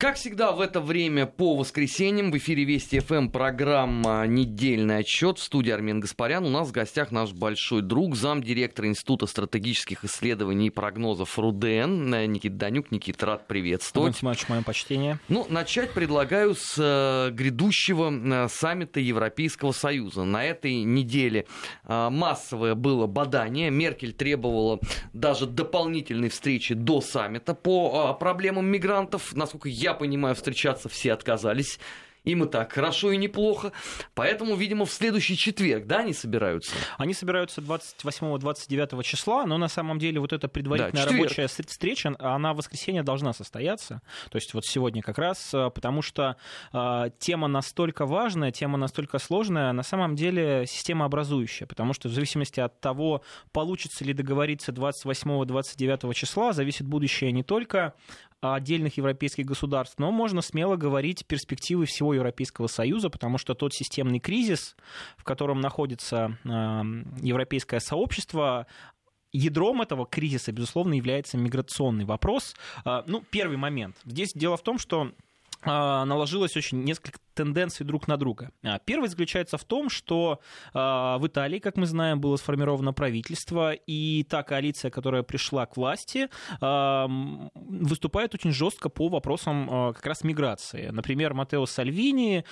Как всегда в это время по воскресеньям в эфире Вести ФМ программа «Недельный отчет» в студии Армен Гаспарян. У нас в гостях наш большой друг, замдиректора Института стратегических исследований и прогнозов РУДН Никита Данюк. Никита, рад приветствовать. Антон Тимович, мое почтение. Ну, начать предлагаю с э, грядущего э, саммита Европейского Союза. На этой неделе э, массовое было бадание. Меркель требовала даже дополнительной встречи до саммита по э, проблемам мигрантов. Насколько я я понимаю, встречаться все отказались. Им и так хорошо и неплохо. Поэтому, видимо, в следующий четверг, да, они собираются? Они собираются 28-29 числа, но на самом деле вот эта предварительная да, рабочая встреча, она в воскресенье должна состояться. То есть вот сегодня как раз, э, потому что э, тема настолько важная, тема настолько сложная, на самом деле система образующая, потому что в зависимости от того, получится ли договориться 28-29 числа, зависит будущее не только отдельных европейских государств, но можно смело говорить перспективы всего Европейского Союза, потому что тот системный кризис, в котором находится европейское сообщество, Ядром этого кризиса, безусловно, является миграционный вопрос. А, ну, первый момент. Здесь дело в том, что наложилось очень несколько тенденций друг на друга. А, первый заключается в том, что а, в Италии, как мы знаем, было сформировано правительство, и та коалиция, которая пришла к власти, выступает очень жестко по вопросам как раз миграции. Например, Матео Сальвини,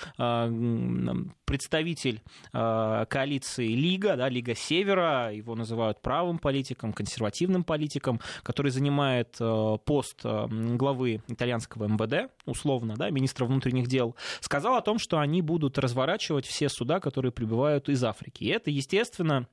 представитель коалиции Лига, да, Лига Севера, его называют правым политиком, консервативным политиком, который занимает пост главы итальянского МВД, условно, да, министра внутренних дел, сказал о том, что они будут разворачивать все суда, которые прибывают из Африки. И это, естественно,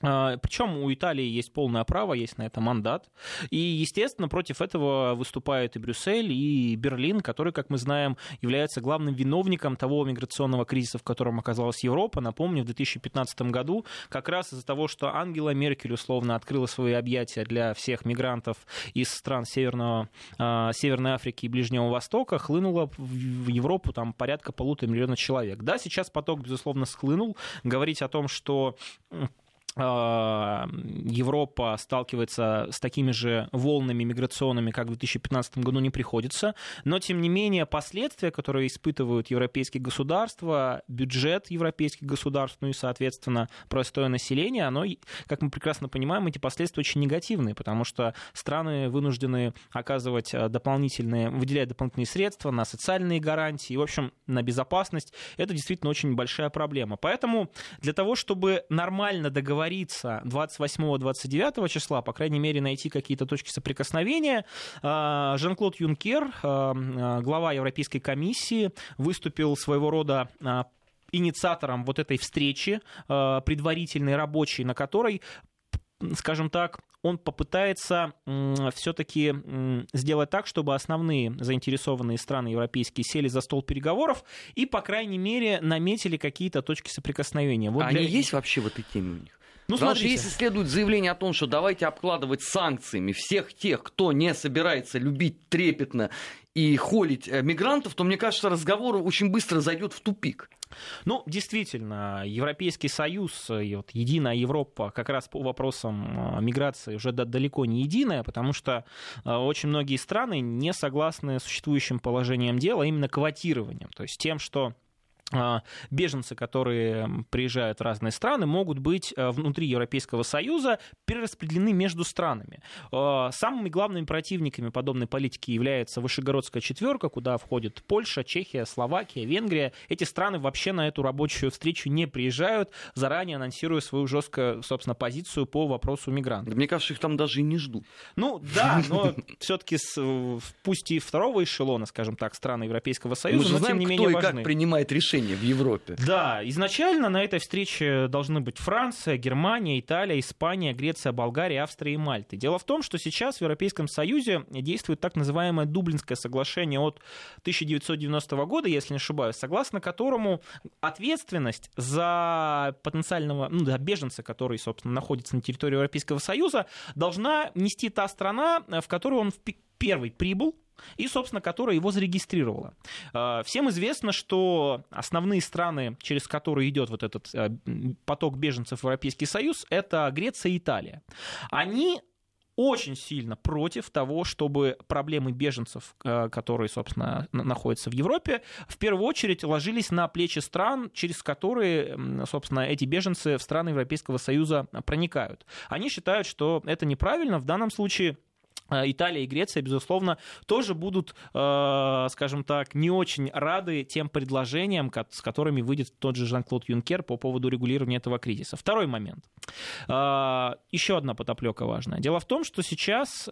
Причем у Италии есть полное право, есть на это мандат. И, естественно, против этого выступают и Брюссель, и Берлин, который, как мы знаем, является главным виновником того миграционного кризиса, в котором оказалась Европа. Напомню, в 2015 году как раз из-за того, что Ангела Меркель условно открыла свои объятия для всех мигрантов из стран Северного, а, Северной Африки и Ближнего Востока, хлынуло в Европу там порядка полутора миллиона человек. Да, сейчас поток, безусловно, схлынул. Говорить о том, что а, Европа сталкивается с такими же волнами миграционными, как в 2015 году, не приходится. Но, тем не менее, последствия, которые испытывают европейские государства, бюджет европейских государств, ну и, соответственно, простое население, оно, как мы прекрасно понимаем, эти последствия очень негативные, потому что страны вынуждены оказывать а, дополнительные, выделять дополнительные средства на социальные гарантии, в общем, на безопасность. Это действительно очень большая проблема. Поэтому для того, чтобы нормально договориться договориться 28-29 числа, по крайней мере, найти какие-то точки соприкосновения. А, Жан-Клод Юнкер, а, а, глава Европейской комиссии, выступил своего рода инициатором вот этой встречи предварительной рабочей, на которой скажем так, он попытается все-таки сделать так, чтобы основные заинтересованные страны европейские сели за стол переговоров и, по крайней мере, наметили какие-то точки соприкосновения. Вот а для... они есть вообще в этой теме у них? Ну, Потому смотрите. что если следует заявление о том, что давайте обкладывать санкциями всех тех, кто не собирается любить трепетно и холить э, мигрантов, то, мне кажется, разговор очень быстро зайдет в тупик. Ну, действительно, Европейский Союз и вот Единая Европа как раз по вопросам э, миграции уже далеко не единая, потому что э, очень многие страны не согласны с существующим положением дела, а именно квотированием, то есть тем, что беженцы, которые приезжают в разные страны, могут быть э, внутри Европейского Союза перераспределены между странами. А, самыми главными противниками подобной политики является Вышегородская четверка, куда входит Польша, Чехия, Словакия, Венгрия. Эти страны вообще на эту рабочую встречу не приезжают, заранее анонсируя свою жесткую, собственно, позицию по вопросу мигрантов. Мне кажется, их там даже и не ждут. Ну да, но все-таки пусть и второго эшелона, скажем так, страны Европейского Союза, но тем не менее важны. как принимает решение решения в Европе. Да, изначально на этой встрече должны быть Франция, Германия, Италия, Испания, Греция, Болгария, Австрия и Мальта. Дело в том, что сейчас в Европейском Союзе действует так называемое Дублинское соглашение от 1990 года, если не ошибаюсь, согласно которому ответственность за потенциального ну, да, беженца, который, собственно, находится на территории Европейского Союза, должна нести та страна, в которую он первый прибыл, и, собственно, которая его зарегистрировала. А, всем известно, что основные страны, через которые идет вот этот а, поток беженцев в Европейский Союз, это Греция и Италия. Они очень сильно против того, чтобы проблемы беженцев, э, которые, собственно, находятся в Европе, в первую очередь ложились на плечи стран, через которые, собственно, эти беженцы в страны Европейского Союза проникают. Они считают, что это неправильно. В данном случае Э, Италия и Греция, безусловно, тоже будут, э, скажем так, не очень рады тем предложениям, с которыми выйдет тот же Жан-Клод Юнкер по поводу регулирования этого кризиса. Второй момент. Э, еще одна потоплека важная. Дело в том, что сейчас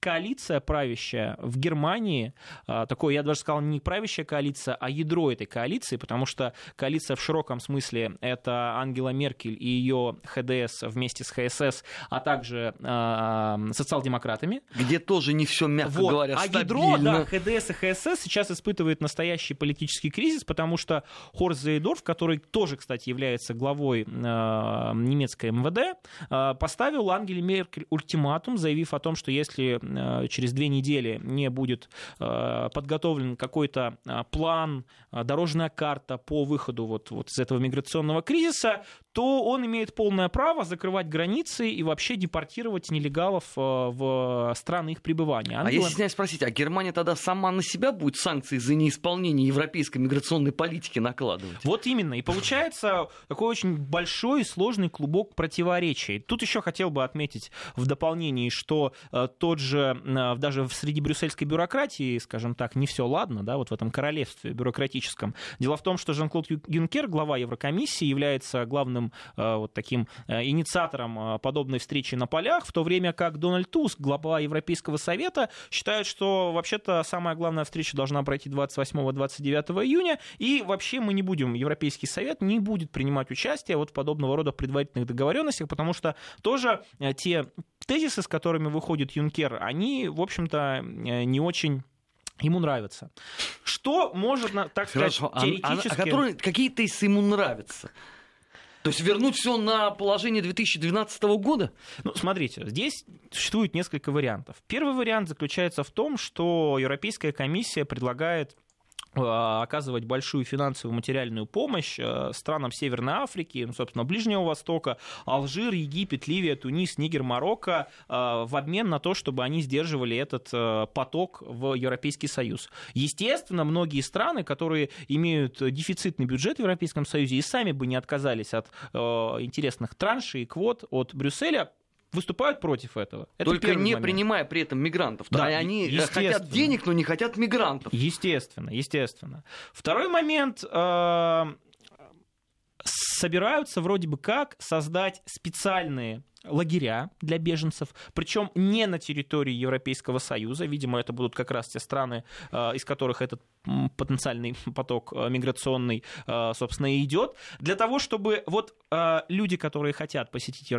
коалиция правящая в Германии, а, такое, я даже сказал, не правящая коалиция, а ядро этой коалиции, потому что коалиция в широком смысле это Ангела Меркель и ее ХДС вместе с ХСС, а также э, социал-демократами. Где тоже не все, мягко вот. говоря, А ядро, да, ХДС и ХСС сейчас испытывает настоящий политический кризис, потому что Хорст Зейдорф, который тоже, кстати, является главой э, немецкой МВД, э, поставил Ангеле Меркель ультиматум, заявив о том, что если через две недели не будет э, подготовлен какой-то э, план, дорожная карта по выходу вот, вот из этого миграционного кризиса, то он имеет полное право закрывать границы и вообще депортировать нелегалов в страны их пребывания. Ангела... А если снять спросить, а Германия тогда сама на себя будет санкции за неисполнение европейской миграционной политики накладывать? Вот именно. И получается такой очень большой и сложный клубок противоречий. Тут еще хотел бы отметить в дополнении, что тот же же даже среди брюссельской бюрократии, скажем так, не все ладно, да, вот в этом королевстве бюрократическом. Дело в том, что Жан-Клод Юнкер, глава Еврокомиссии, является главным э, вот таким э, инициатором э, подобной встречи на полях, в то время как Дональд Туск, глава Европейского совета, считает, что вообще-то самая главная встреча должна пройти 28-29 июня, и вообще мы не будем, Европейский совет не будет принимать участие вот в подобного рода предварительных договоренностях, потому что тоже те тезисы, с которыми выходит Юнкер, они, в общем-то, не очень ему нравятся. Что может, так Хорошо, сказать, теоретически... А, а, а которые, какие тезисы ему нравятся? То есть вернуть все на положение 2012 года? Ну, смотрите, здесь существует несколько вариантов. Первый вариант заключается в том, что Европейская комиссия предлагает оказывать большую финансовую материальную помощь э, странам Северной Африки, ну, собственно, Ближнего Востока, Алжир, Египет, Ливия, Тунис, Нигер, Марокко, э, в обмен на то, чтобы они сдерживали этот поток в Европейский Союз. Естественно, многие страны, которые имеют дефицитный бюджет в Европейском Союзе и сами бы не отказались от интересных траншей и квот от Брюсселя, выступают против этого. Это Только не момент. принимая при этом мигрантов. Да, они хотят денег, но не хотят мигрантов. Естественно, естественно. Второй момент. Э, собираются вроде бы как создать специальные лагеря для беженцев, причем не на территории Европейского Союза. Видимо, это будут как раз те страны, э, из которых этот потенциальный поток э, миграционный, э, собственно, и идет, для того, чтобы вот люди, которые хотят посетить,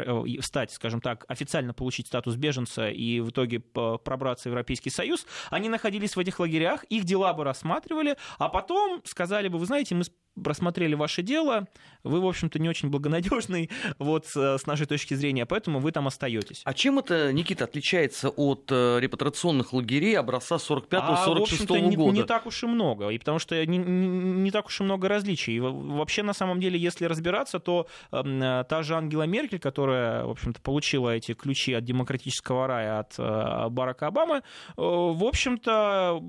стать, скажем так, официально получить статус беженца и в итоге пробраться в Европейский Союз, они находились в этих лагерях, их дела бы рассматривали, а потом сказали бы, вы знаете, мы просмотрели ваше дело, вы, в общем-то, не очень благонадежный вот, с нашей точки зрения, поэтому вы там остаетесь. А чем это, Никита, отличается от э, репатрационных лагерей образца 45-46 а, не, года? Не так уж и много, и потому что не, не, не так уж и много различий. И вообще, на самом деле, если разбираться, то э, та же Ангела Меркель, которая, в общем-то, получила эти ключи от демократического рая от э, Барака Обамы, э, в общем-то,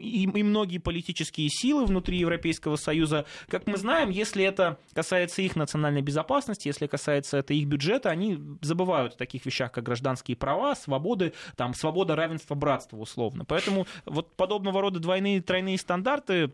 и, и многие политические силы внутри Европейского Союза как мы знаем, если это касается их национальной безопасности, если касается это их бюджета, они забывают о таких вещах, как гражданские права, свободы, там, свобода, равенство, братство, условно. Поэтому вот подобного рода двойные, тройные стандарты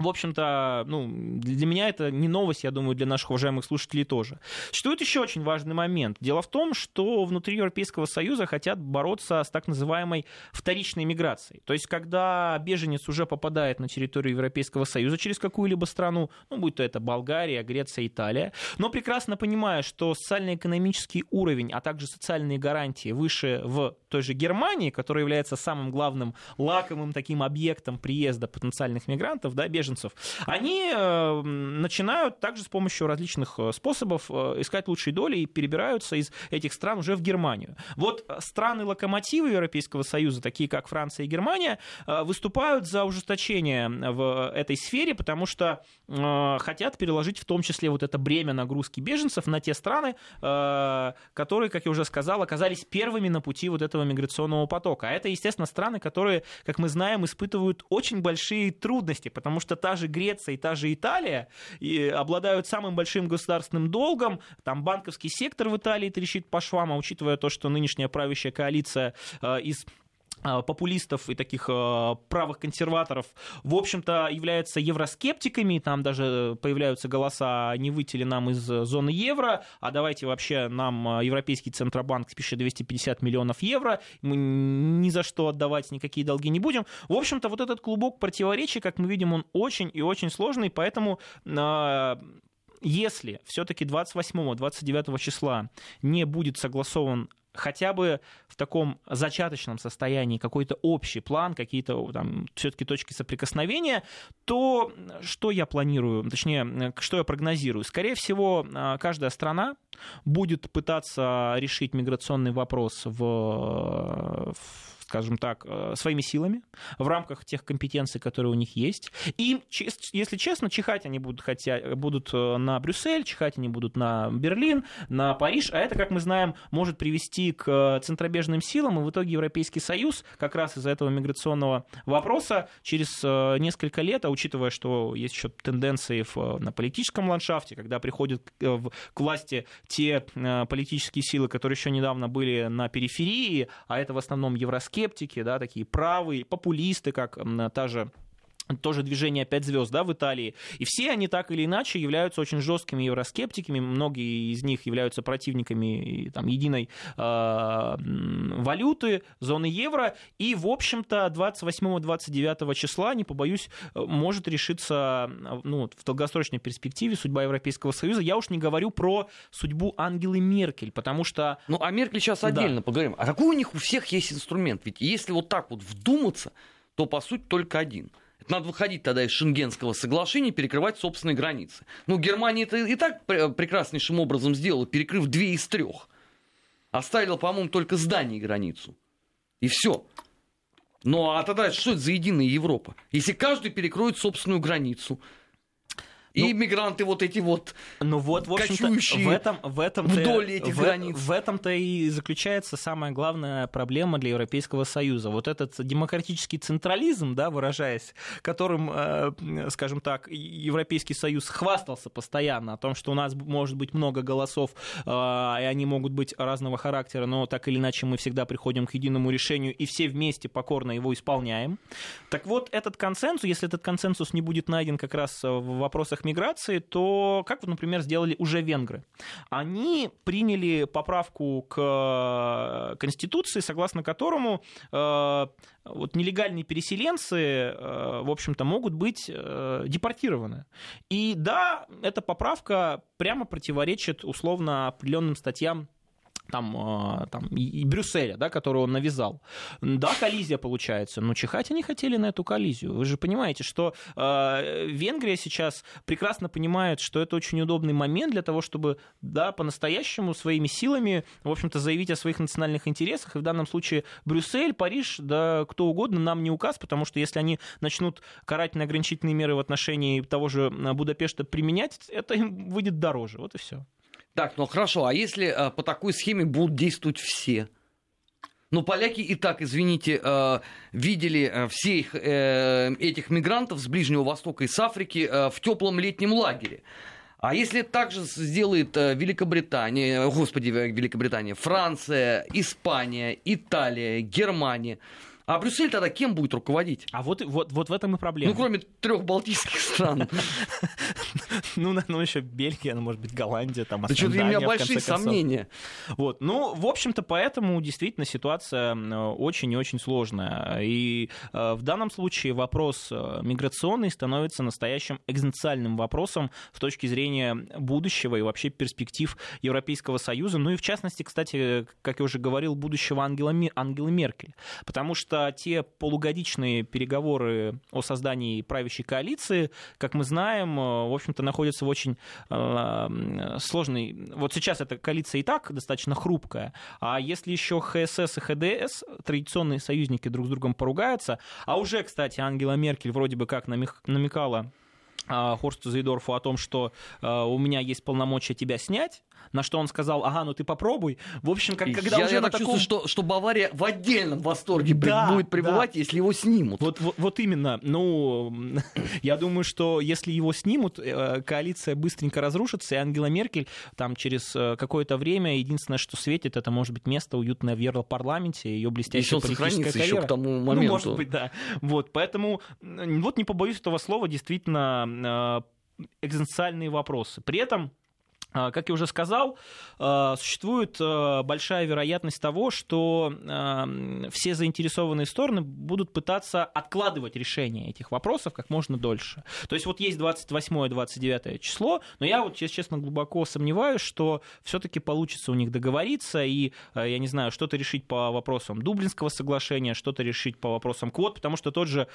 в общем-то, ну, для меня это не новость, я думаю, для наших уважаемых слушателей тоже. Существует еще очень важный момент. Дело в том, что внутри Европейского Союза хотят бороться с так называемой вторичной миграцией. То есть, когда беженец уже попадает на территорию Европейского Союза через какую-либо страну, ну, будь то это Болгария, Греция, Италия, но прекрасно понимая, что социально-экономический уровень, а также социальные гарантии выше в той же Германии, которая является самым главным лакомым таким объектом приезда потенциальных мигрантов, да, беженцев, они э, начинают также с помощью различных э, способов э, искать лучшие доли и перебираются из этих стран уже в Германию. Вот страны-локомотивы Европейского Союза, такие как Франция и Германия, выступают за ужесточение в этой сфере, потому что хотят переложить в том числе вот это бремя нагрузки беженцев на те страны, которые, как я уже сказал, оказались первыми на пути вот этого миграционного потока. А это, естественно, страны, которые, как мы знаем, испытывают очень большие трудности, потому что та же Греция и та же Италия и обладают самым большим государственным долгом, там банковский сектор в Италии трещит по швам, а учитывая то, что нынешняя правящая коалиция э, из Э, популистов и таких э, правых консерваторов, в общем-то, являются евроскептиками, там даже появляются голоса, не выйти ли нам из зоны евро, а давайте вообще нам э, Европейский Центробанк спишет 250 миллионов евро, мы ни за что отдавать никакие долги не будем. В общем-то, вот этот клубок противоречий, как мы видим, он очень и очень сложный, поэтому если все-таки 28-29 числа не будет согласован хотя бы в таком зачаточном состоянии какой-то общий план, какие-то там все-таки точки соприкосновения, то что я планирую, точнее, что я прогнозирую? Скорее всего, а, каждая страна будет пытаться решить миграционный вопрос в, в скажем так, э, своими силами, в рамках тех компетенций, которые у них есть. И, если честно, чихать они будут, хотя, будут э, на Брюссель, чихать они будут на Берлин, на Париж, а это, как мы знаем, может привести к э, центробежным силам, и в итоге Европейский Союз как раз из-за этого миграционного вопроса через несколько лет, а учитывая, что есть еще тенденции в, на политическом ландшафте, когда приходят к власти те политические силы, которые еще недавно были на периферии, а это в основном евроскептики, скептики, да, такие правые, популисты, как та же тоже движение «Пять звезд» да, в Италии. И все они так или иначе являются очень жесткими евроскептиками. Многие из них являются противниками там, единой э, валюты, зоны евро. И, в общем-то, 28-29 числа, не побоюсь, может решиться ну, в долгосрочной перспективе судьба Европейского Союза. Я уж не говорю про судьбу Ангелы Меркель, потому что... Ну, о Меркель сейчас отдельно да. поговорим. А какой у них у всех есть инструмент? Ведь если вот так вот вдуматься, то, по сути, только один – надо выходить тогда из Шенгенского соглашения, перекрывать собственные границы. Ну, Германия это и так прекраснейшим образом сделала, перекрыв две из трех. Оставила, по-моему, только здание границу. И все. Ну а тогда что это за единая Европа? Если каждый перекроет собственную границу, и ну, мигранты вот эти вот, ну вот, в кочующие в этом, в этом вдоль этих в, границ. В этом-то и заключается самая главная проблема для Европейского Союза. Вот этот демократический централизм, да, выражаясь, которым, э, скажем так, Европейский Союз хвастался постоянно о том, что у нас может быть много голосов, э, и они могут быть разного характера, но так или иначе мы всегда приходим к единому решению и все вместе покорно его исполняем. Так вот, этот консенсус, если этот консенсус не будет найден как раз в вопросах вопросах миграции, то как, например, сделали уже венгры? Они приняли поправку к Конституции, согласно которому э, вот нелегальные переселенцы, э, в общем-то, могут быть э, депортированы. И да, эта поправка прямо противоречит условно определенным статьям там, а, там и, Брюсселя, да, которую он навязал. Да, коллизия получается, но чихать они хотели на эту коллизию. Вы же понимаете, что э, Венгрия сейчас прекрасно понимает, что это очень удобный момент для того, чтобы, да, по-настоящему своими силами, в общем-то, заявить о своих национальных интересах. И в данном случае Брюссель, Париж, да, кто угодно, нам не указ, потому что если они начнут карательные ограничительные меры в отношении того же Будапешта применять, это им выйдет дороже. Вот и все. Так, ну хорошо, а если э, по такой схеме будут действовать все? Ну, поляки и так, извините, э, видели э, всех э, этих мигрантов с Ближнего Востока и с Африки в теплом летнем лагере. А если так же сделает Великобритания, господи, Великобритания, Франция, Испания, Италия, Германия, а Брюссель тогда кем будет руководить? А вот, вот, вот в этом и проблема. Ну, кроме трех балтийских стран. Ну, ну, еще Бельгия, ну, может быть, Голландия, там, Да что-то у меня большие сомнения. Вот, ну, в общем-то, поэтому действительно ситуация очень и очень сложная. И э, в данном случае вопрос э, миграционный становится настоящим экзистенциальным вопросом с точки зрения будущего и вообще перспектив Европейского Союза. Ну и, в частности, кстати, как я уже говорил, будущего Ангела, Ангелы Меркель. Потому что те полугодичные переговоры о создании правящей коалиции, как мы знаем, э, в общем-то, находятся в очень э, сложной... Вот сейчас эта коалиция и так достаточно хрупкая, а если еще ХСС и ХДС, традиционные союзники, друг с другом поругаются, а уже, кстати, Ангела Меркель вроде бы как намекала Хорсту Зайдорфу о том, что э, у меня есть полномочия тебя снять, на что он сказал, ага, ну ты попробуй. В общем, как, когда я, уже я на так таком... чувствую, что, что Бавария в отдельном восторге да, будет пребывать, да. если его снимут. Вот, вот, вот именно. Ну, я думаю, что если его снимут, э, коалиция быстренько разрушится, и Ангела Меркель там через э, какое-то время, единственное, что светит, это может быть место уютное в Европарламенте, ее блестящая политическая карьера. еще к тому моменту. Ну, может быть, да. Вот, поэтому, вот не побоюсь этого слова, действительно, э, экзистенциальные вопросы. При этом а, как я уже сказал, а, существует а, большая вероятность того, что все заинтересованные стороны будут пытаться откладывать решение этих вопросов как можно дольше. То есть вот есть 28-29 число, но я вот, если честно, глубоко сомневаюсь, что все-таки получится у них договориться и, я не знаю, что-то решить по вопросам Дублинского соглашения, что-то решить по вопросам квот, потому что тот же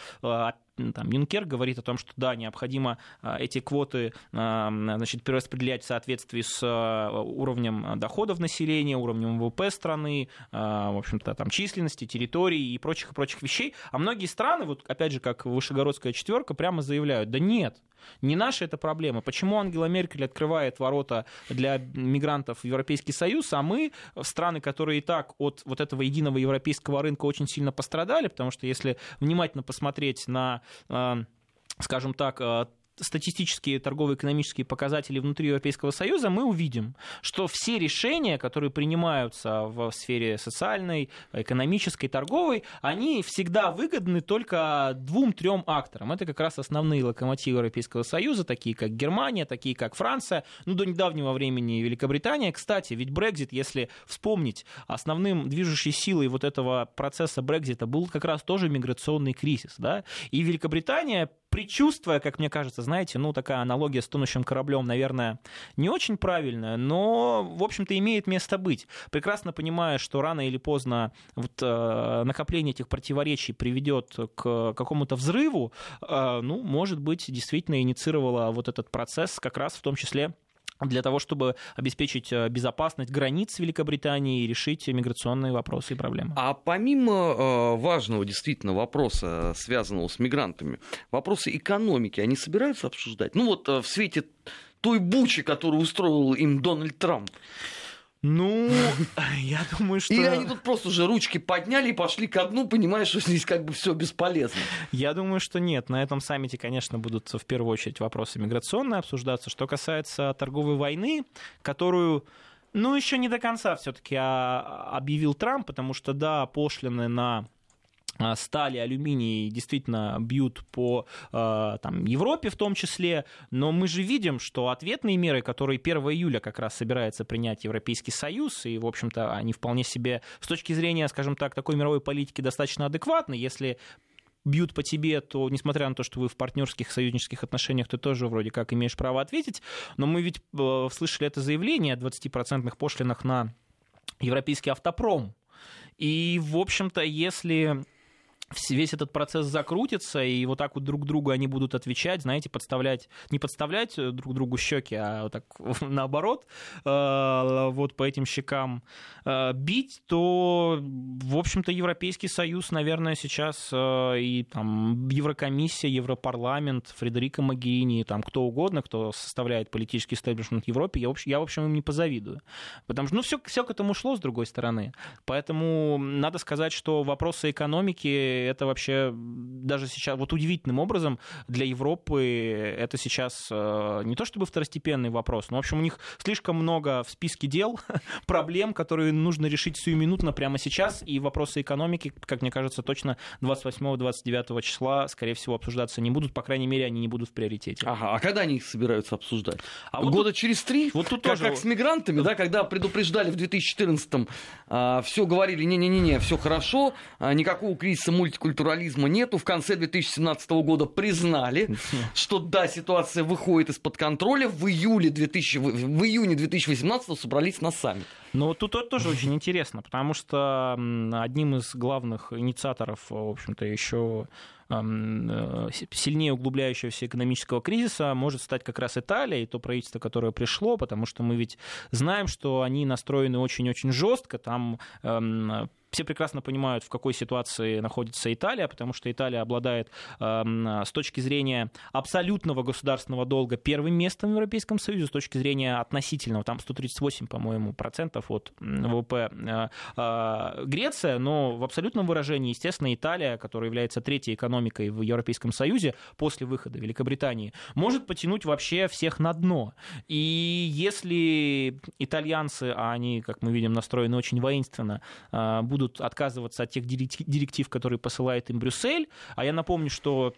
там, Юнкер говорит о том, что да, необходимо эти квоты значит, перераспределять в соответствии с э, уровнем доходов населения, уровнем ВВП страны, в общем-то, там, численности, территории и прочих и прочих вещей. А многие страны, вот опять же, как Вышегородская четверка, прямо заявляют, да нет, не наша это проблема. Почему Ангела Меркель открывает ворота для мигрантов в Европейский Союз, а мы, страны, которые и так от вот этого единого европейского рынка очень сильно пострадали, потому что если внимательно посмотреть на э, скажем так, статистические торгово-экономические показатели внутри Европейского Союза, мы увидим, что все решения, которые принимаются в сфере социальной, экономической, торговой, они всегда выгодны только двум-трем акторам. Это как раз основные локомотивы Европейского Союза, такие как Германия, такие как Франция, ну до недавнего времени Великобритания. Кстати, ведь Брекзит, если вспомнить, основным движущей силой вот этого процесса Брекзита был как раз тоже миграционный кризис. Да? И Великобритания предчувствуя, как мне кажется, знаете, ну, такая аналогия с тонущим кораблем, наверное, не очень правильная, но, в общем-то, имеет место быть. Прекрасно понимая, что рано или поздно вот, э, накопление этих противоречий приведет к какому-то взрыву, э, ну, может быть, действительно инициировала вот этот процесс как раз в том числе для того, чтобы обеспечить э, безопасность границ Великобритании и решить миграционные вопросы и проблемы. А помимо э, важного действительно вопроса, связанного с мигрантами, вопросы экономики, они собираются обсуждать? Ну вот э, в свете той бучи, которую устроил им Дональд Трамп. Ну, я думаю, что... Или они тут просто уже ручки подняли и пошли ко дну, понимая, что здесь как бы все бесполезно. Я думаю, что нет. На этом саммите, конечно, будут в первую очередь вопросы миграционные обсуждаться. Что касается торговой войны, которую ну, еще не до конца все-таки а, объявил Трамп, потому что, да, пошлины на а, стали, алюминий действительно бьют по а, там, Европе в том числе, но мы же видим, что ответные меры, которые 1 июля как раз собирается принять Европейский Союз, и, в общем-то, они вполне себе с точки зрения, скажем так, такой мировой политики достаточно адекватны, если бьют по тебе, то, несмотря на то, что вы в партнерских, союзнических отношениях, ты тоже вроде как имеешь право ответить. Но мы ведь э, слышали это заявление о 20% пошлинах на европейский автопром. И, в общем-то, если весь этот процесс закрутится, и вот так вот друг другу они будут отвечать, знаете, подставлять, не подставлять э, друг другу щеки, а вот так наоборот, э, вот по этим щекам э, бить, то, в общем-то, Европейский Союз, наверное, сейчас и там Еврокомиссия, Европарламент, Фредерико Магини, там кто угодно, кто составляет политический стейблишмент в Европе, я, я в общем, им не позавидую. Потому что, ну, все, все к этому шло, с другой стороны. Поэтому надо сказать, что вопросы экономики это вообще даже сейчас, вот удивительным образом для Европы это сейчас э, не то чтобы второстепенный вопрос, но, в общем, у них слишком много в списке дел, проблем, которые нужно решить сиюминутно прямо сейчас, и вопросы экономики, как мне кажется, точно 28-29 числа, скорее всего, обсуждаться не будут, по крайней мере, они не будут в приоритете. Ага, а когда они их собираются обсуждать? А вот Года тут, через три? Вот тут как, тоже... как с мигрантами, да, когда предупреждали в 2014-м, а, все говорили, не-не-не, все хорошо, а, никакого кризиса мультикультурализма нету, в конце 2017 года признали, что да, ситуация выходит из-под контроля, в июле 2000, в июне 2018 собрались на саммит. Но тут тоже очень интересно, потому что одним из главных инициаторов, в общем-то, еще Э, сильнее углубляющегося экономического кризиса может стать как раз Италия и то правительство, которое пришло, потому что мы ведь знаем, что они настроены очень-очень жестко, там все прекрасно понимают, в какой ситуации находится Италия, потому что Италия обладает э, с точки зрения абсолютного государственного долга первым местом в Европейском Союзе, с точки зрения относительного, там 138, по-моему, процентов от ВВП э, э, Греция, но в абсолютном выражении, естественно, Италия, которая является третьей экономикой в Европейском Союзе после выхода Великобритании, может потянуть вообще всех на дно. И если итальянцы, а они, как мы видим, настроены очень воинственно, э, будут будут отказываться от тех директив, которые посылает им Брюссель. А я напомню, что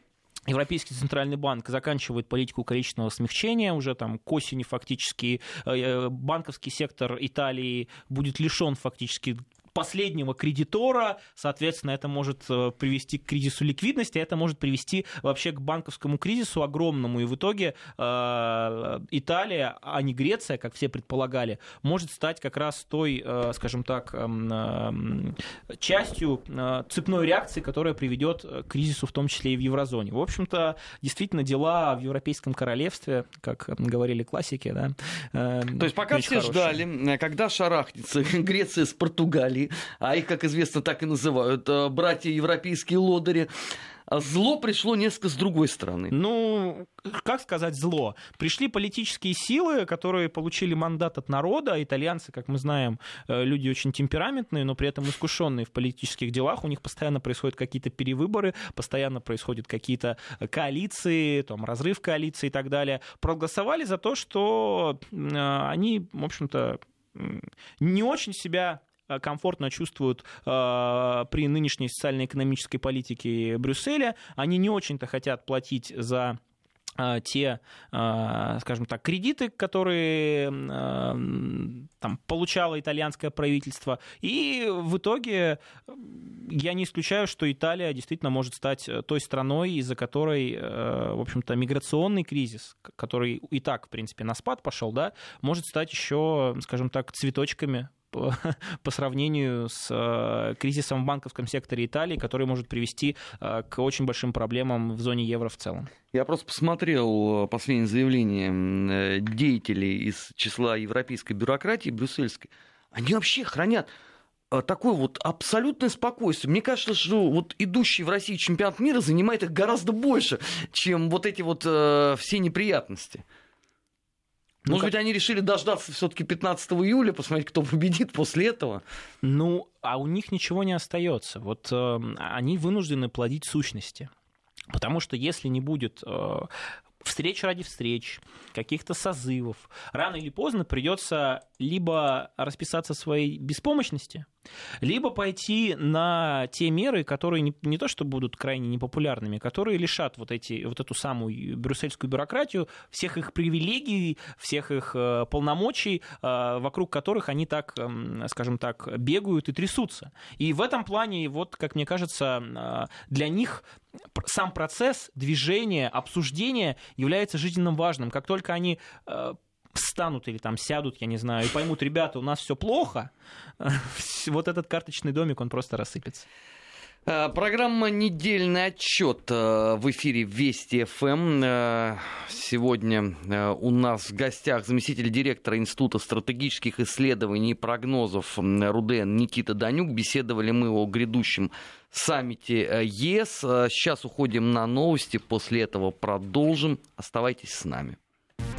Европейский центральный банк заканчивает политику количественного смягчения, уже там к осени фактически э, э, банковский сектор Италии будет лишен фактически последнего кредитора, соответственно, это может э, привести к кризису ликвидности, а это может привести вообще к банковскому кризису огромному, и в итоге э, Италия, а не Греция, как все предполагали, может стать как раз той, э, скажем так, эм, частью цепной реакции, которая приведет к кризису, в том числе и в еврозоне. В общем-то, действительно, дела в Европейском королевстве, как говорили классики, да. То есть пока все хорошие. ждали, когда шарахнется Греция с Португалией, а их, как известно, так и называют, э, братья европейские лодыри, зло пришло несколько с другой стороны. Ну, как сказать зло? Пришли политические силы, которые получили мандат от народа. Итальянцы, как мы знаем, э, люди очень темпераментные, но при этом искушенные в политических делах. У них постоянно происходят какие-то перевыборы, постоянно происходят какие-то коалиции, там, разрыв коалиции и так далее. Проголосовали за то, что э, они, в общем-то, не очень себя Э, комфортно чувствуют э, при нынешней социально-экономической политике Брюсселя. Они не очень-то хотят платить за э, те, скажем так, кредиты, которые там, получало итальянское правительство. И в итоге я не исключаю, что Италия действительно может стать той страной, из-за которой, в общем-то, миграционный кризис, который и так, в принципе, на спад пошел, да, может стать еще, скажем так, цветочками по, сравнению с э, кризисом в банковском секторе Италии, который может привести э, к очень большим проблемам в зоне евро в целом. Я просто посмотрел э, последнее заявление деятелей из числа европейской бюрократии брюссельской. Они вообще хранят такое вот абсолютное спокойствие. Мне кажется, что вот идущий в России чемпионат мира занимает их гораздо больше, чем вот эти вот все неприятности. Ну, Может как... быть, они решили дождаться все-таки 15 июля, посмотреть, кто победит после этого. Ну, а у них ничего не остается. Вот э, они вынуждены плодить сущности. Потому что если не будет э, встреч ради встреч, каких-то созывов, рано или поздно придется либо расписаться в своей беспомощности, либо пойти на те меры, которые не, не то что будут крайне непопулярными, которые лишат вот, эти, вот эту самую брюссельскую бюрократию всех их привилегий, всех их э, полномочий, э, вокруг которых они так, э, скажем так, бегают и трясутся. И в этом плане, вот, как мне кажется, э, для них сам процесс движения, обсуждения является жизненно важным. Как только они э, встанут или там сядут, я не знаю, и поймут, ребята, у нас все плохо, вот этот карточный домик, он просто рассыпется. Э, программа «Недельный отчет» э, в эфире Вести ФМ. Э, сегодня у нас в гостях заместитель директора Института стратегических исследований и прогнозов РУДН Никита Данюк. Беседовали мы о грядущем саммите ЕС. Сейчас уходим на новости, после этого продолжим. Оставайтесь с нами.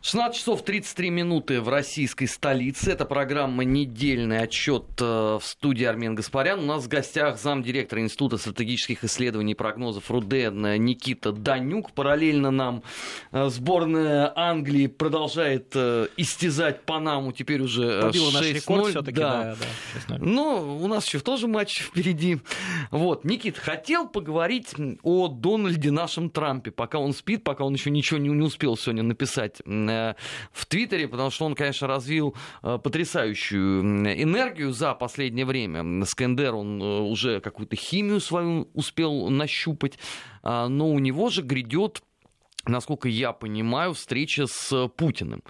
16 часов 33 минуты в российской столице. Это программа «Недельный отчет» э, в студии Армен Гаспарян. У нас в гостях замдиректора Института стратегических исследований и прогнозов РУДН Никита Данюк. Параллельно нам э, сборная Англии продолжает э, истязать Панаму. Теперь уже Побила наш рекорд все-таки. Да. Да, да, Но у нас еще тоже матч впереди. Вот. Никит, хотел поговорить о Дональде нашем Трампе, пока он спит, пока он еще ничего не, не успел сегодня написать в Твиттере, потому что он, конечно, развил э, потрясающую энергию за последнее время. Скендер, он э, уже какую-то химию свою успел нащупать, а, но у него же грядет насколько я понимаю, встреча с Путиным.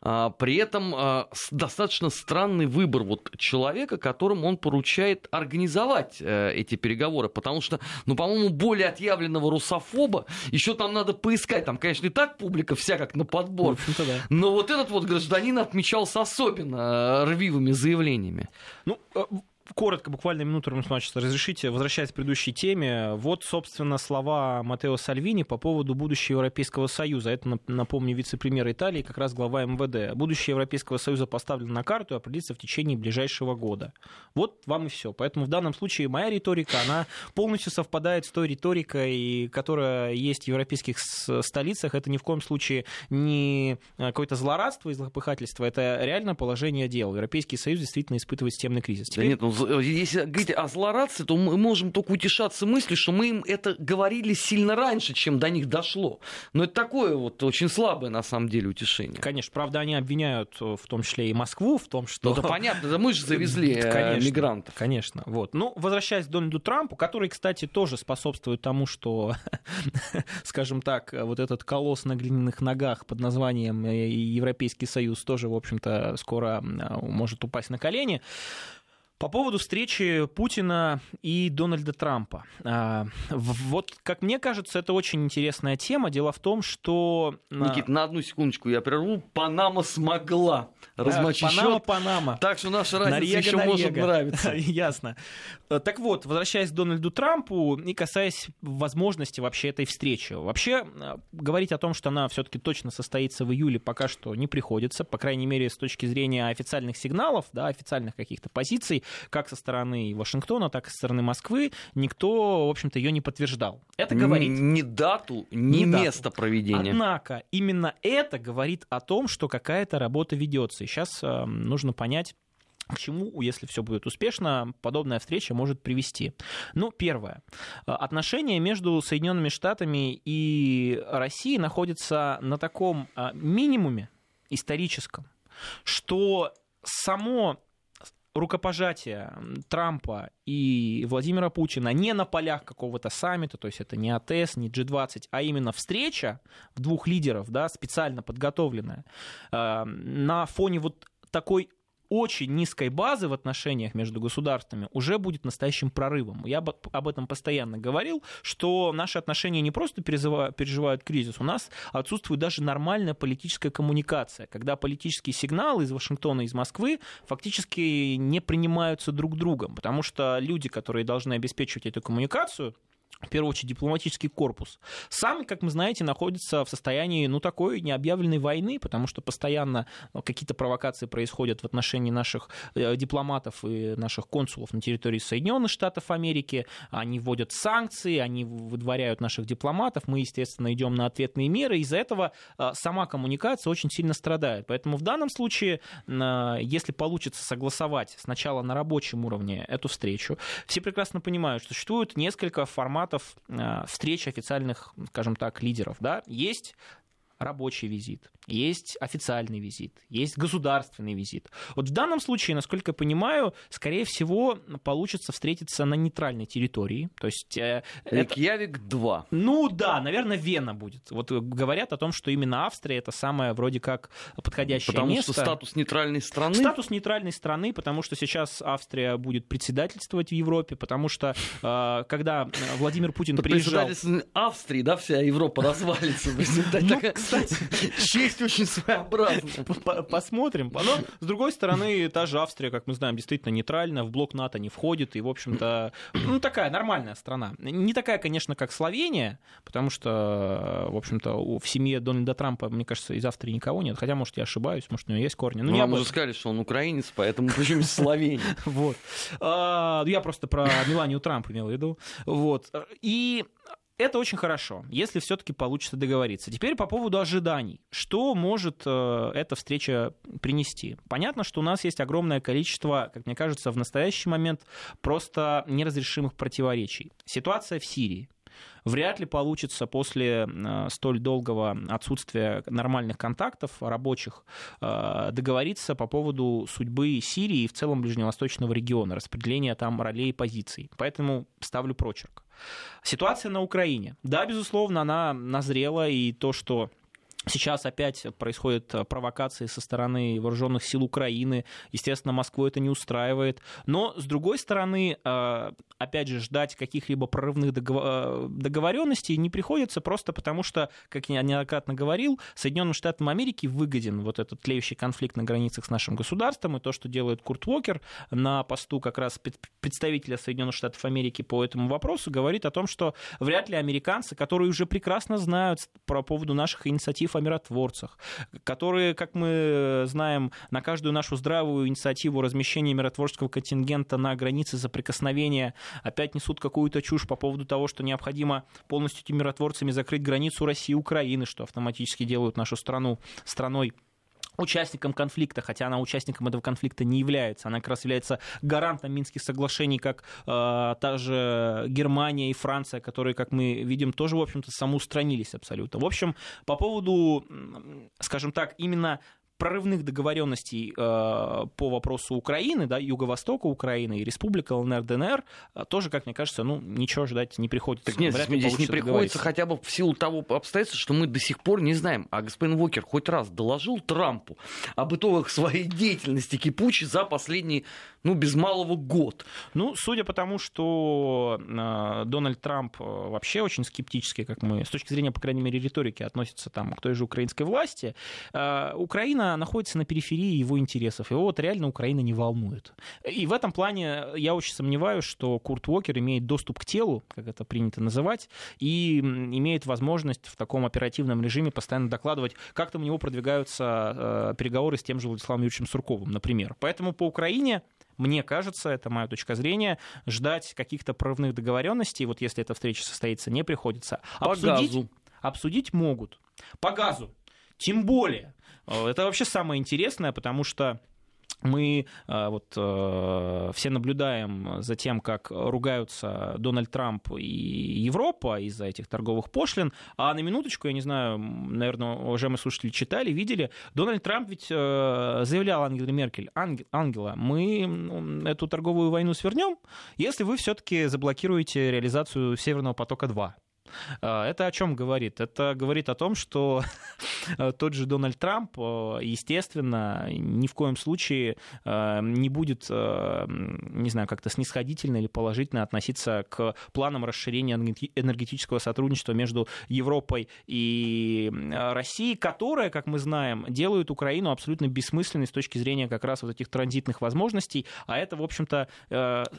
А, при этом а, достаточно странный выбор вот человека, которому он поручает организовать э, эти переговоры, потому что, ну, по-моему, более отъявленного русофоба еще там надо поискать. Там, конечно, и так публика вся как на подбор. Да. Но вот этот вот гражданин отмечался особенно э, рвивыми заявлениями. Ну, э, коротко, буквально минуту, значит, разрешите, возвращаясь к предыдущей теме, вот, собственно, слова Матео Сальвини по поводу будущего Европейского Союза. Это, напомню, вице-премьер Италии, как раз глава МВД. Будущее Европейского Союза поставлено на карту и определится в течение ближайшего года. Вот вам и все. Поэтому в данном случае моя риторика, она полностью совпадает с той риторикой, которая есть в европейских столицах. Это ни в коем случае не какое-то злорадство и злопыхательство, это реально положение дел. Европейский Союз действительно испытывает системный кризис. Теперь... Да нет, ну если говорить о злорадстве, то мы можем только утешаться мыслью, что мы им это говорили сильно раньше, чем до них дошло. Но это такое вот очень слабое, на самом деле, утешение. Конечно, правда, они обвиняют э, в том числе и Москву в том, что... Ну, это понятно, да мы же завезли э, конечно, мигрантов. Конечно, вот. Ну, возвращаясь к Дональду Трампу, который, кстати, тоже способствует тому, что, скажем так, вот этот колосс на глиняных ногах под названием Европейский Союз тоже, в общем-то, скоро может упасть на колени. По поводу встречи Путина и Дональда Трампа. А, вот, как мне кажется, это очень интересная тема. Дело в том, что... А, Никит, на одну секундочку я прерву. Панама смогла размочить Панама, счет. Панама. Так что наша разница Нарега, еще Нарега. может нравиться. Ясно. Так вот, возвращаясь к Дональду Трампу и касаясь возможности вообще этой встречи. Вообще, а, говорить о том, что она все-таки точно состоится в июле, пока что не приходится. По крайней мере, с точки зрения официальных сигналов, да, официальных каких-то позиций как со стороны Вашингтона, так и со стороны Москвы, никто, в общем-то, ее не подтверждал. Это говорит... Ни дату, ни, место дату. проведения. Однако, именно это говорит о том, что какая-то работа ведется. И сейчас э, нужно понять, к чему, если все будет успешно, подобная встреча может привести? Ну, первое. Отношения между Соединенными Штатами и Россией находятся на таком э, минимуме историческом, что само рукопожатие Трампа и Владимира Путина не на полях какого-то саммита, то есть это не АТС, не G20, а именно встреча двух лидеров, да, специально подготовленная, э, на фоне вот такой очень низкой базы в отношениях между государствами уже будет настоящим прорывом. Я об этом постоянно говорил, что наши отношения не просто переживают кризис, у нас отсутствует даже нормальная политическая коммуникация, когда политические сигналы из Вашингтона, из Москвы фактически не принимаются друг другом, потому что люди, которые должны обеспечивать эту коммуникацию, в первую очередь, дипломатический корпус, сам, как мы знаете, находится в состоянии, ну, такой необъявленной войны, потому что постоянно ну, какие-то провокации происходят в отношении наших э, дипломатов и наших консулов на территории Соединенных Штатов Америки, они вводят санкции, они выдворяют наших дипломатов, мы, естественно, идем на ответные меры, из-за этого э, сама коммуникация очень сильно страдает. Поэтому в данном случае, э, если получится согласовать сначала на рабочем уровне эту встречу, все прекрасно понимают, что существует несколько форматов форматов э, встреч официальных, скажем так, лидеров. Да? Есть рабочий визит, есть официальный визит, есть государственный визит. Вот в данном случае, насколько я понимаю, скорее всего, получится встретиться на нейтральной территории. То есть, э, Рикьявик это... 2. Ну да, наверное, Вена будет. Вот говорят о том, что именно Австрия это самое вроде как подходящее потому место. Потому что статус нейтральной страны? Статус нейтральной страны, потому что сейчас Австрия будет председательствовать в Европе, потому что э, когда Владимир Путин приезжал... Австрии, да, вся Европа развалится Кстати, честь очень своеобразная. Посмотрим. Но, с другой стороны, та же Австрия, как мы знаем, действительно нейтральна, в блок НАТО не входит, и, в общем-то, ну, такая нормальная страна. Не такая, конечно, как Словения, потому что, в общем-то, в семье Дональда Трампа, мне кажется, из Австрии никого нет. Хотя, может, я ошибаюсь, может, у него есть корни. Ну, нам уже сказали, что он украинец, поэтому причем из Словении. Вот. А, я просто про Меланию Трамп имел в виду. Вот. И это очень хорошо, если все-таки получится договориться. Теперь по поводу ожиданий. Что может э, эта встреча принести? Понятно, что у нас есть огромное количество, как мне кажется, в настоящий момент просто неразрешимых противоречий. Ситуация в Сирии. Вряд ли получится после э, столь долгого отсутствия нормальных контактов рабочих э, договориться по поводу судьбы Сирии и в целом ближневосточного региона, распределения там ролей и позиций. Поэтому ставлю прочерк. Ситуация на Украине. Да, безусловно, она назрела, и то, что Сейчас опять происходят провокации со стороны вооруженных сил Украины. Естественно, Москву это не устраивает. Но, с другой стороны, э, опять же, ждать каких-либо прорывных э, договоренностей не приходится просто потому, что, как я неоднократно говорил, Соединенным Штатам Америки выгоден вот этот тлеющий конфликт на границах с нашим государством, и то, что делает Курт Уокер на посту как раз представителя Соединенных Штатов Америки по этому вопросу, говорит о том, что вряд ли американцы, которые уже прекрасно знают про поводу наших инициатив инициатив о миротворцах, которые, как мы знаем, на каждую нашу здравую инициативу размещения миротворческого контингента на границе соприкосновения опять несут какую-то чушь по поводу того, что необходимо полностью этими миротворцами закрыть границу России и Украины, что автоматически делают нашу страну страной участником конфликта, хотя она участником этого конфликта не является. Она как раз является гарантом Минских соглашений, как э, та же Германия и Франция, которые, как мы видим, тоже, в общем-то, самоустранились абсолютно. В общем, по поводу, скажем так, именно прорывных договоренностей э, по вопросу Украины, да, Юго-Востока Украины и Республика ЛНР, ДНР, э, тоже, как мне кажется, ну, ничего ждать не приходится. Так нет, здесь, здесь не приходится хотя бы в силу того обстоятельства, что мы до сих пор не знаем, а господин Вокер хоть раз доложил Трампу об итогах своей деятельности кипучей за последние, ну, без малого год. Ну, судя по тому, что э, Дональд Трамп э, вообще очень скептически, как мы, с точки зрения, по крайней мере, риторики, относится там к той же украинской власти, э, Украина находится на периферии его интересов. Его вот реально Украина не волнует. И в этом плане я очень сомневаюсь, что Курт Уокер имеет доступ к телу, как это принято называть, и имеет возможность в таком оперативном режиме постоянно докладывать, как там у него продвигаются э, переговоры с тем же Владиславом Юрьевичем Сурковым, например. Поэтому по Украине мне кажется, это моя точка зрения, ждать каких-то прорывных договоренностей, вот если эта встреча состоится, не приходится. По обсудить, газу. обсудить могут. По газу. Тем более. Э, это вообще самое интересное, потому что мы э, вот э, все наблюдаем за тем, как ругаются Дональд Трамп и Европа из-за этих торговых пошлин, а на минуточку, я не знаю, наверное, уважаемые слушатели читали, видели, Дональд Трамп ведь заявлял Ангеле Меркель, Ангела, мы эту торговую войну свернем, если вы все-таки заблокируете реализацию Северного потока-2. А, это о чем говорит? Это говорит о том, что тот же Дональд Трамп, э, естественно, ни в коем случае э, не будет, э, не знаю, как-то снисходительно или положительно относиться к планам расширения энергетического сотрудничества между Европой и Россией, которые, как мы знаем, делают Украину абсолютно бессмысленной с точки зрения как раз вот этих транзитных возможностей, а это, в общем-то,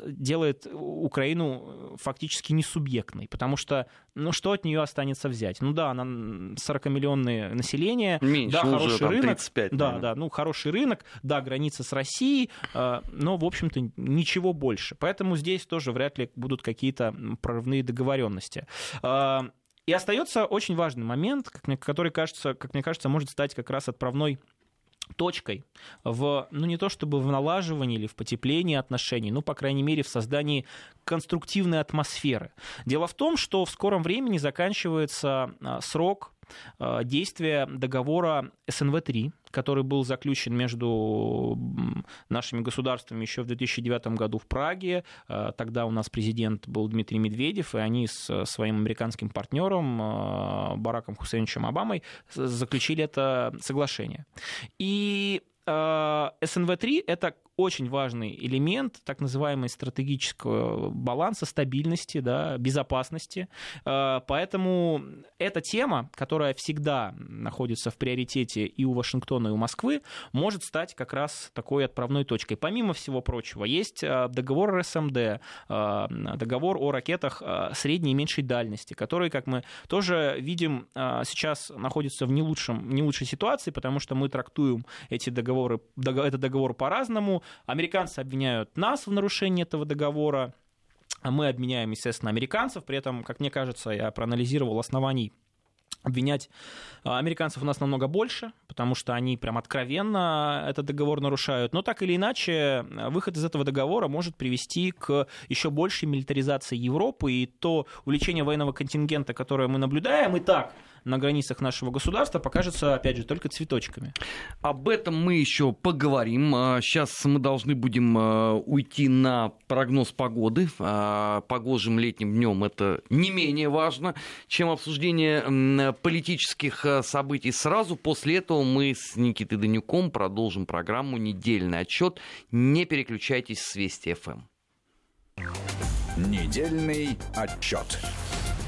делает Украину фактически несубъектной, потому что ну что от нее останется взять? Ну да, она 40-миллионное население, Меньше да, хороший уже, рынок, 35, да, да, ну хороший рынок, да, граница с Россией, э, но в общем-то ничего больше. Поэтому здесь тоже вряд ли будут какие-то прорывные договоренности. Э, и остается очень важный момент, который, кажется, как мне кажется, может стать как раз отправной точкой в, ну не то чтобы в налаживании или в потеплении отношений, ну, по крайней мере, в создании конструктивной атмосферы. Дело в том, что в скором времени заканчивается а, срок а, действия договора СНВ-3, который был заключен между нашими государствами еще в 2009 году в Праге. А, тогда у нас президент был Дмитрий Медведев, и они с своим американским партнером Бараком Хусейновичем Обамой заключили это соглашение. И СНВ-3 — это очень важный элемент так называемого стратегического баланса, стабильности, да, безопасности. Э, поэтому эта тема, которая всегда находится в приоритете и у Вашингтона, и у Москвы, может стать как раз такой отправной точкой. Помимо всего прочего, есть э, договор РСМД, э, договор о ракетах средней и меньшей дальности, который, как мы тоже видим, сейчас находится в не, лучшем, не лучшей ситуации, потому что мы трактуем эти договоры, этот договор по-разному. Американцы обвиняют нас в нарушении этого договора, а мы обменяем, естественно, американцев. При этом, как мне кажется, я проанализировал оснований обвинять а, американцев у нас намного больше, потому что они прям откровенно этот договор нарушают. Но так или иначе, выход из этого договора может привести к еще большей милитаризации Европы, и то увеличение военного контингента, которое мы наблюдаем, и так на границах нашего государства покажется, опять же, только цветочками. Об этом мы еще поговорим. Сейчас а, мы должны будем а, уйти на прогноз погоды. А, погожим летним днем это не менее важно, чем обсуждение политических событий. Сразу после этого мы с Никитой Данюком продолжим программу «Недельный отчет». Не переключайтесь с Вести ФМ. Недельный отчет.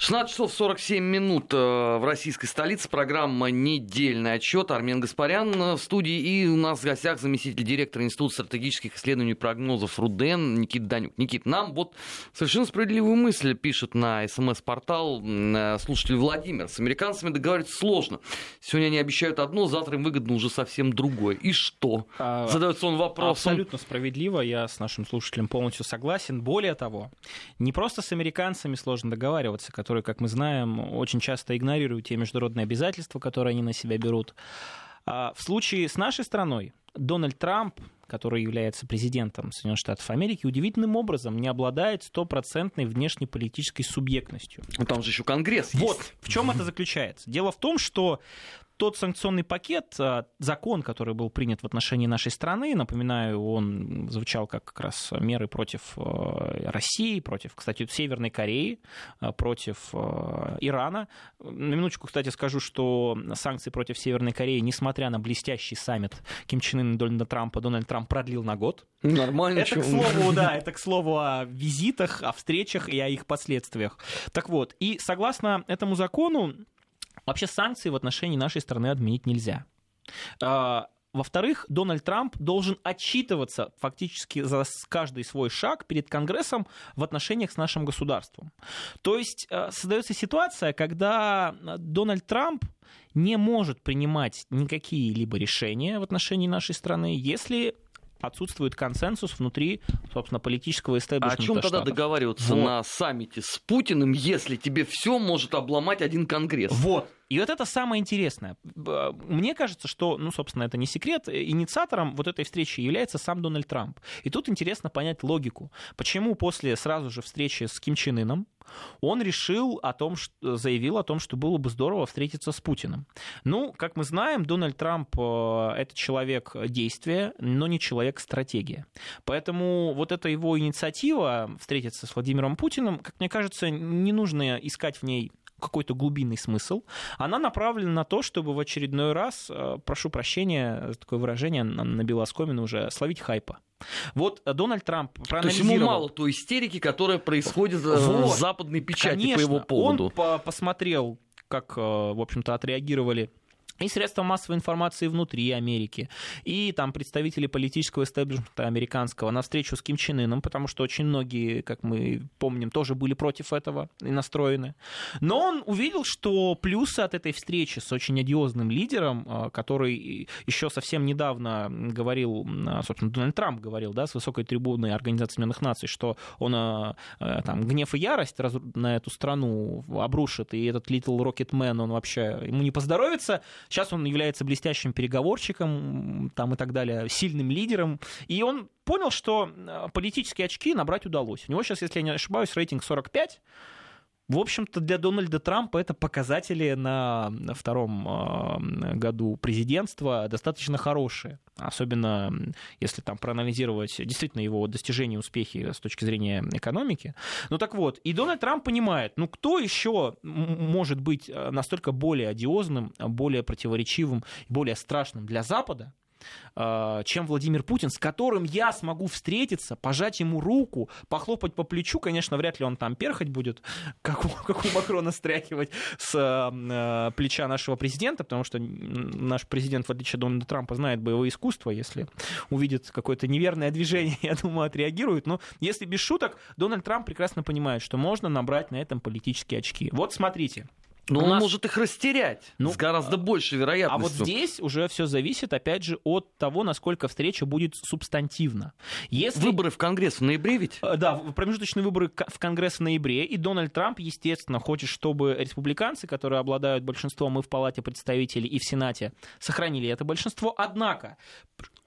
16 часов 47 минут э, в российской столице. Программа «Недельный отчет». Армен Гаспарян в студии. И у нас в гостях заместитель директора Института стратегических исследований и прогнозов РУДЕН Никит Данюк. Никит, нам вот совершенно справедливую мысль пишет на СМС-портал э, слушатель Владимир. С американцами договариваться сложно. Сегодня они обещают одно, завтра им выгодно уже совсем другое. И что? А, Задается он вопрос. Абсолютно справедливо. Я с нашим слушателем полностью согласен. Более того, не просто с американцами сложно договариваться, которые которые, как мы знаем, очень часто игнорируют те международные обязательства, которые они на себя берут. А в случае с нашей страной Дональд Трамп, который является президентом Соединенных Штатов Америки, удивительным образом не обладает стопроцентной внешнеполитической субъектностью. Там же еще Конгресс есть. Вот в чем это заключается. Дело в том, что тот санкционный пакет, а, закон, который был принят в отношении нашей страны, напоминаю, он звучал как как раз меры против а, России, против, кстати, Северной Кореи, а, против Ирана. На минуточку, кстати, скажу, что санкции против Северной Кореи, несмотря на блестящий саммит Ким Чен Ын и Дональда Трампа, Дональд Трамп продлил на год. Нормально. Это, к слову, да, это, к слову, о визитах, о встречах и о их последствиях. Так вот, и согласно этому закону, Вообще санкции в отношении нашей страны отменить нельзя. А, во-вторых, Дональд Трамп должен отчитываться фактически за каждый свой шаг перед Конгрессом в отношениях с нашим государством. То есть а, создается ситуация, когда Дональд Трамп не может принимать никакие либо решения в отношении нашей страны, если отсутствует консенсус внутри, собственно, политического истеблишмента А о чем тогда договариваться вот. на саммите с Путиным, если тебе все может обломать один Конгресс? Вот. И вот это самое интересное. Мне кажется, что, ну, собственно, это не секрет, инициатором вот этой встречи является сам Дональд Трамп. И тут интересно понять логику. Почему после сразу же встречи с Ким Чен Ыном он решил о том, что, заявил о том, что было бы здорово встретиться с Путиным. Ну, как мы знаем, Дональд Трамп э, это человек действия, но не человек стратегия. Поэтому вот эта его инициатива встретиться с Владимиром Путиным, как мне кажется, не нужно искать в ней какой-то глубинный смысл. Она направлена на то, чтобы в очередной раз, э, прошу прощения, такое выражение на белоскомину уже, словить хайпа. Вот Дональд Трамп проанализировал... То есть ему мало той истерики, которая происходит э, вот. в западной печати Конечно, по его поводу. он по посмотрел, как, э, в общем-то, отреагировали и средства массовой информации внутри Америки, и там представители политического истеблишмента американского на встречу с Ким Чен Ыном, потому что очень многие, как мы помним, тоже были против этого и настроены. Но он увидел, что плюсы от этой встречи с очень одиозным лидером, а, который еще совсем недавно говорил, а, собственно, Дональд Трамп говорил, да, с высокой трибуны Организации Объединенных Наций, что он а, там гнев и ярость на эту страну обрушит, и этот Little Rocket Man, он вообще, ему не поздоровится, Сейчас он является блестящим переговорщиком там, и так далее, сильным лидером. И он понял, что э, политические очки набрать удалось. У него сейчас, если я не ошибаюсь, рейтинг 45 в общем-то, для Дональда Трампа это показатели на втором э, году президентства достаточно хорошие. Особенно если там проанализировать действительно его достижения успехи с точки зрения экономики. Ну так вот, и Дональд Трамп понимает, ну кто еще может быть э, настолько более одиозным, более противоречивым, более страшным для Запада, чем Владимир Путин, с которым я смогу встретиться, пожать ему руку, похлопать по плечу. Конечно, вряд ли он там перхать будет, как у, как у Макрона стряхивать с э, плеча нашего президента, потому что наш президент, в отличие от Дональда Трампа, знает боевое искусство. Если увидит какое-то неверное движение, я думаю, отреагирует. Но если без шуток, Дональд Трамп прекрасно понимает, что можно набрать на этом политические очки. Вот смотрите. Но он нас... может их растерять ну, с гораздо большей вероятностью. А вот здесь уже все зависит, опять же, от того, насколько встреча будет субстантивна. Если... Выборы в Конгресс в ноябре ведь? Э, да, промежуточные выборы в Конгресс в ноябре, и Дональд Трамп, естественно, хочет, чтобы республиканцы, которые обладают большинством и в Палате представителей, и в Сенате, сохранили это большинство. Однако,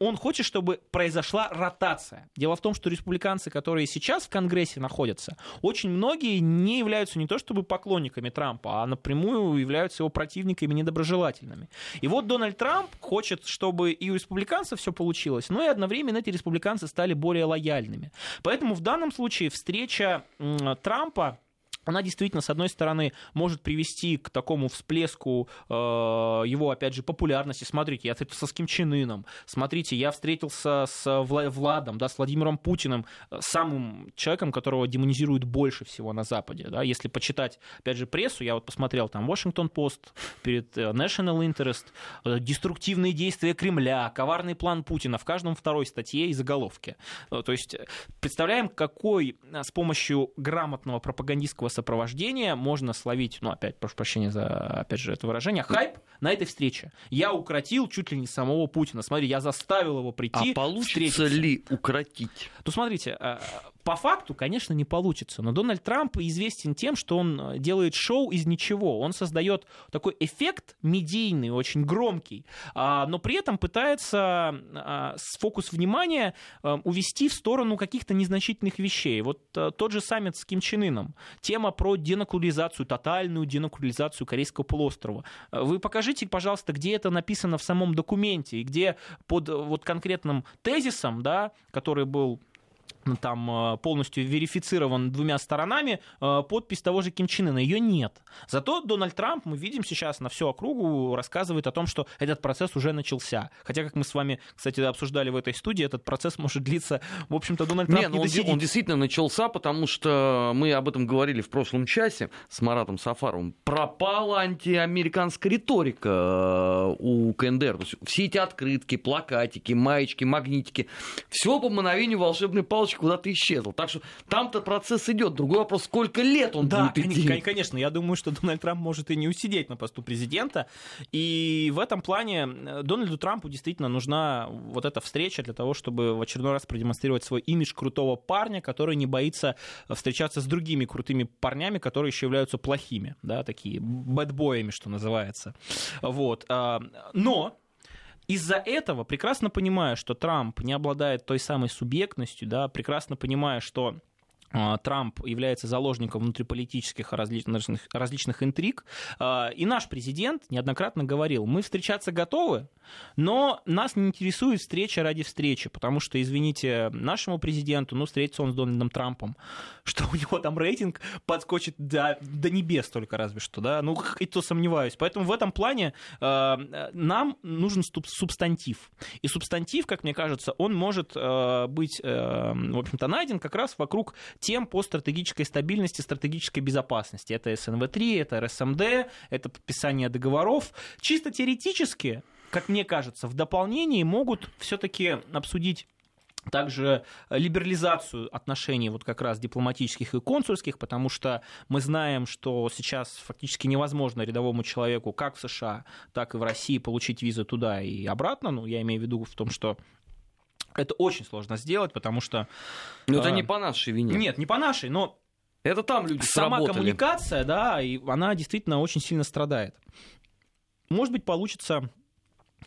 он хочет, чтобы произошла ротация. Дело в том, что республиканцы, которые сейчас в Конгрессе находятся, очень многие не являются не то чтобы поклонниками Трампа, а, напрямую являются его противниками недоброжелательными. И вот Дональд Трамп хочет, чтобы и у республиканцев все получилось, но и одновременно эти республиканцы стали более лояльными. Поэтому в данном случае встреча Трампа она действительно, с одной стороны, может привести к такому всплеску э, его, опять же, популярности. Смотрите, я встретился с Ким Чен Ыном, смотрите, я встретился с Владом, да, с Владимиром Путиным, э, самым человеком, которого демонизируют больше всего на Западе. Да. Если почитать, опять же, прессу, я вот посмотрел там Washington Post перед э, National Interest, э, деструктивные действия Кремля, коварный план Путина в каждом второй статье и заголовке. То есть представляем, какой с помощью грамотного пропагандистского сопровождения можно словить, ну, опять, прошу прощения за, опять же, это выражение, хайп на этой встрече. Я укротил чуть ли не самого Путина. Смотри, я заставил его прийти. А получится встретиться. ли укротить? Ну, смотрите, э, по факту, конечно, не получится. Но Дональд Трамп известен тем, что он делает шоу из ничего. Он создает такой эффект медийный, очень громкий, а, но при этом пытается а, фокус внимания э, увести в сторону каких-то незначительных вещей. Вот э, тот же саммит с Ким Чен Ыном. Тема про денуклеаризацию, тотальную денуклеаризацию Корейского полуострова. Вы покажите, пожалуйста, где это написано в самом документе, и где под вот конкретным тезисом, да, который был там э, полностью верифицирован двумя сторонами, э, подпись того же Ким Чен Ына. Ее нет. Зато Дональд Трамп, мы видим сейчас на всю округу, рассказывает о том, что этот процесс уже начался. Хотя, как мы с вами, кстати, обсуждали в этой студии, этот процесс может длиться, в общем-то, Дональд Трамп не, не он, он действительно начался, потому что мы об этом говорили в прошлом часе с Маратом Сафаровым. Пропала антиамериканская риторика э, у КНДР. все эти открытки, плакатики, маечки, магнитики, все по мановению волшебной палочки Павлович куда-то исчезл. Так что там-то процесс идет. Другой вопрос, сколько лет он да, будет идти. конечно. Я думаю, что Дональд Трамп может и не усидеть на посту президента. И в этом плане э, Дональду Трампу действительно нужна вот эта встреча для того, чтобы в очередной раз продемонстрировать свой имидж крутого парня, который не боится встречаться с другими крутыми парнями, которые еще являются плохими, да, такие бэтбоями, что называется. Вот. А, но из-за этого, прекрасно понимая, что Трамп не обладает той самой субъектностью, да, прекрасно понимая, что Трамп является заложником внутриполитических различных, различных интриг. А, и наш президент неоднократно говорил, мы встречаться готовы, но нас не интересует встреча ради встречи, потому что, извините, нашему президенту, ну, встретиться он с Дональдом Трампом, что у него там рейтинг подскочит до, до небес только разве что, да, ну, и то сомневаюсь. Поэтому в этом плане э, нам нужен субстантив. И субстантив, как мне кажется, он может э, быть, э, в общем-то, найден как раз вокруг тем по стратегической стабильности, стратегической безопасности. Это СНВ-3, это РСМД, это подписание договоров. Чисто теоретически, как мне кажется, в дополнении могут все-таки обсудить также либерализацию отношений вот как раз дипломатических и консульских, потому что мы знаем, что сейчас фактически невозможно рядовому человеку как в США, так и в России получить визу туда и обратно. Ну, я имею в виду в том, что это очень сложно сделать, потому что... Но это э, не по нашей вине. Нет, не по нашей, но... Это там люди Сама сработали. коммуникация, да, и она действительно очень сильно страдает. Может быть, получится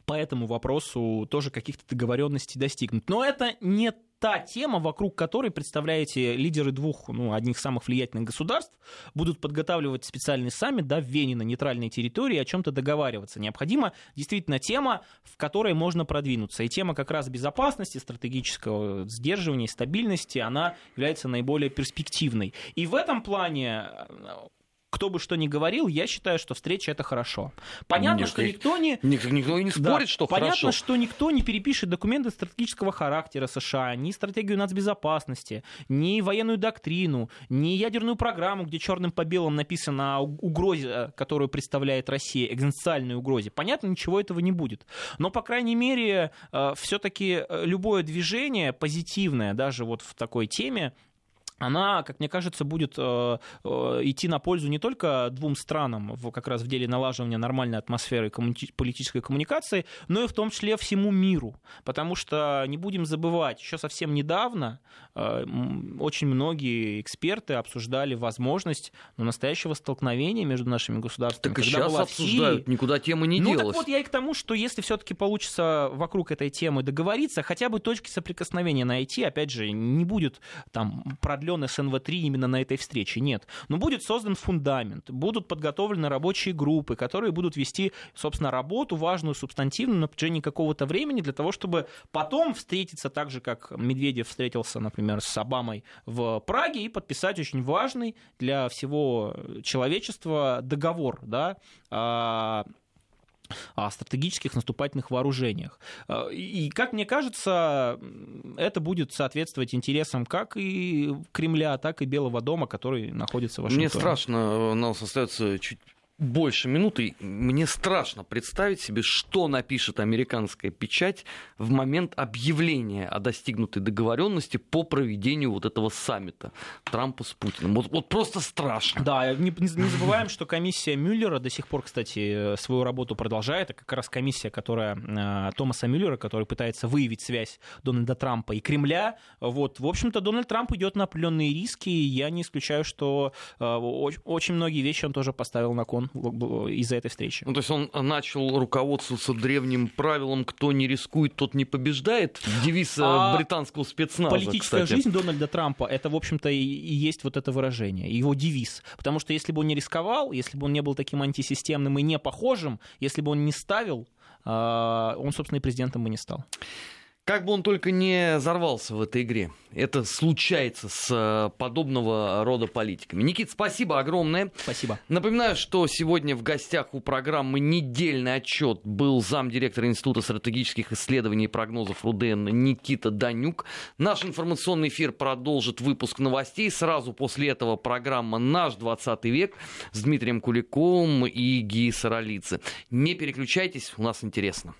по этому вопросу тоже каких-то договоренностей достигнуть. Но это не та тема, вокруг которой, представляете, лидеры двух, ну, одних самых влиятельных государств будут подготавливать специальный саммит, да, в Вене на нейтральной территории, о чем-то договариваться. Необходима действительно тема, в которой можно продвинуться. И тема как раз безопасности, стратегического сдерживания, стабильности, она является наиболее перспективной. И в этом плане кто бы что ни говорил, я считаю, что встреча это хорошо. Понятно, Нет, что никто не... Никто, никто не спорит, да, что понятно, хорошо. что никто не перепишет документы стратегического характера США, ни стратегию нацбезопасности, ни военную доктрину, ни ядерную программу, где черным по белому написано о угрозе, которую представляет Россия, экзистенциальной угрозе. Понятно, ничего этого не будет. Но, по крайней мере, э, все-таки э, любое движение позитивное, даже вот в такой теме, она, как мне кажется, будет э, э, идти на пользу не только двум странам в, как раз в деле налаживания нормальной атмосферы политической коммуникации, но и в том числе всему миру. Потому что, не будем забывать, еще совсем недавно э, очень многие эксперты обсуждали возможность ну, настоящего столкновения между нашими государствами. Так и сейчас обсуждают, никуда тема не ну, делась. Ну так вот я и к тому, что если все-таки получится вокруг этой темы договориться, хотя бы точки соприкосновения найти, опять же, не будет там продления продлен СНВ-3 именно на этой встрече. Нет. Но будет создан фундамент, будут подготовлены рабочие группы, которые будут вести, собственно, работу важную, субстантивную на протяжении какого-то времени для того, чтобы потом встретиться так же, как Медведев встретился, например, с Обамой в Праге и подписать очень важный для всего человечества договор, да, а, о стратегических наступательных вооружениях. Э, и, как мне кажется, это будет соответствовать интересам как и Кремля, так и Белого дома, который находится в Вашингтоне. Мне страшно, у нас остается чуть больше минуты. Мне страшно представить себе, что напишет американская печать в момент объявления о достигнутой договоренности по проведению вот этого саммита Трампа с Путиным. Вот, вот просто страшно. Да, не, не забываем, что комиссия Мюллера до сих пор, кстати, свою работу продолжает. Это как раз комиссия, которая э, Томаса Мюллера, который пытается выявить связь Дональда Трампа и Кремля. Вот, в общем-то, Дональд Трамп идет на определенные риски, и я не исключаю, что э, очень многие вещи он тоже поставил на кон из-за этой встречи. Ну, то есть он начал руководствоваться древним правилом «кто не рискует, тот не побеждает», девиз э, а британского спецназа, Политическая кстати. жизнь Дональда Трампа, это, в общем-то, и есть вот это выражение, его девиз. Потому что если бы он не рисковал, если бы он не был таким антисистемным и не похожим, если бы он не ставил, а, он, собственно, и президентом бы не стал. Как бы он только не взорвался в этой игре. Это случается с э, подобного рода политиками. Никит, спасибо огромное. Спасибо. Напоминаю, что сегодня в гостях у программы «Недельный отчет» был замдиректор Института стратегических исследований и прогнозов РУДН Никита Данюк. Наш информационный эфир продолжит выпуск новостей. Сразу после этого программа «Наш 20 век» с Дмитрием Куликовым и Ги Саралидзе. Не переключайтесь, у нас интересно.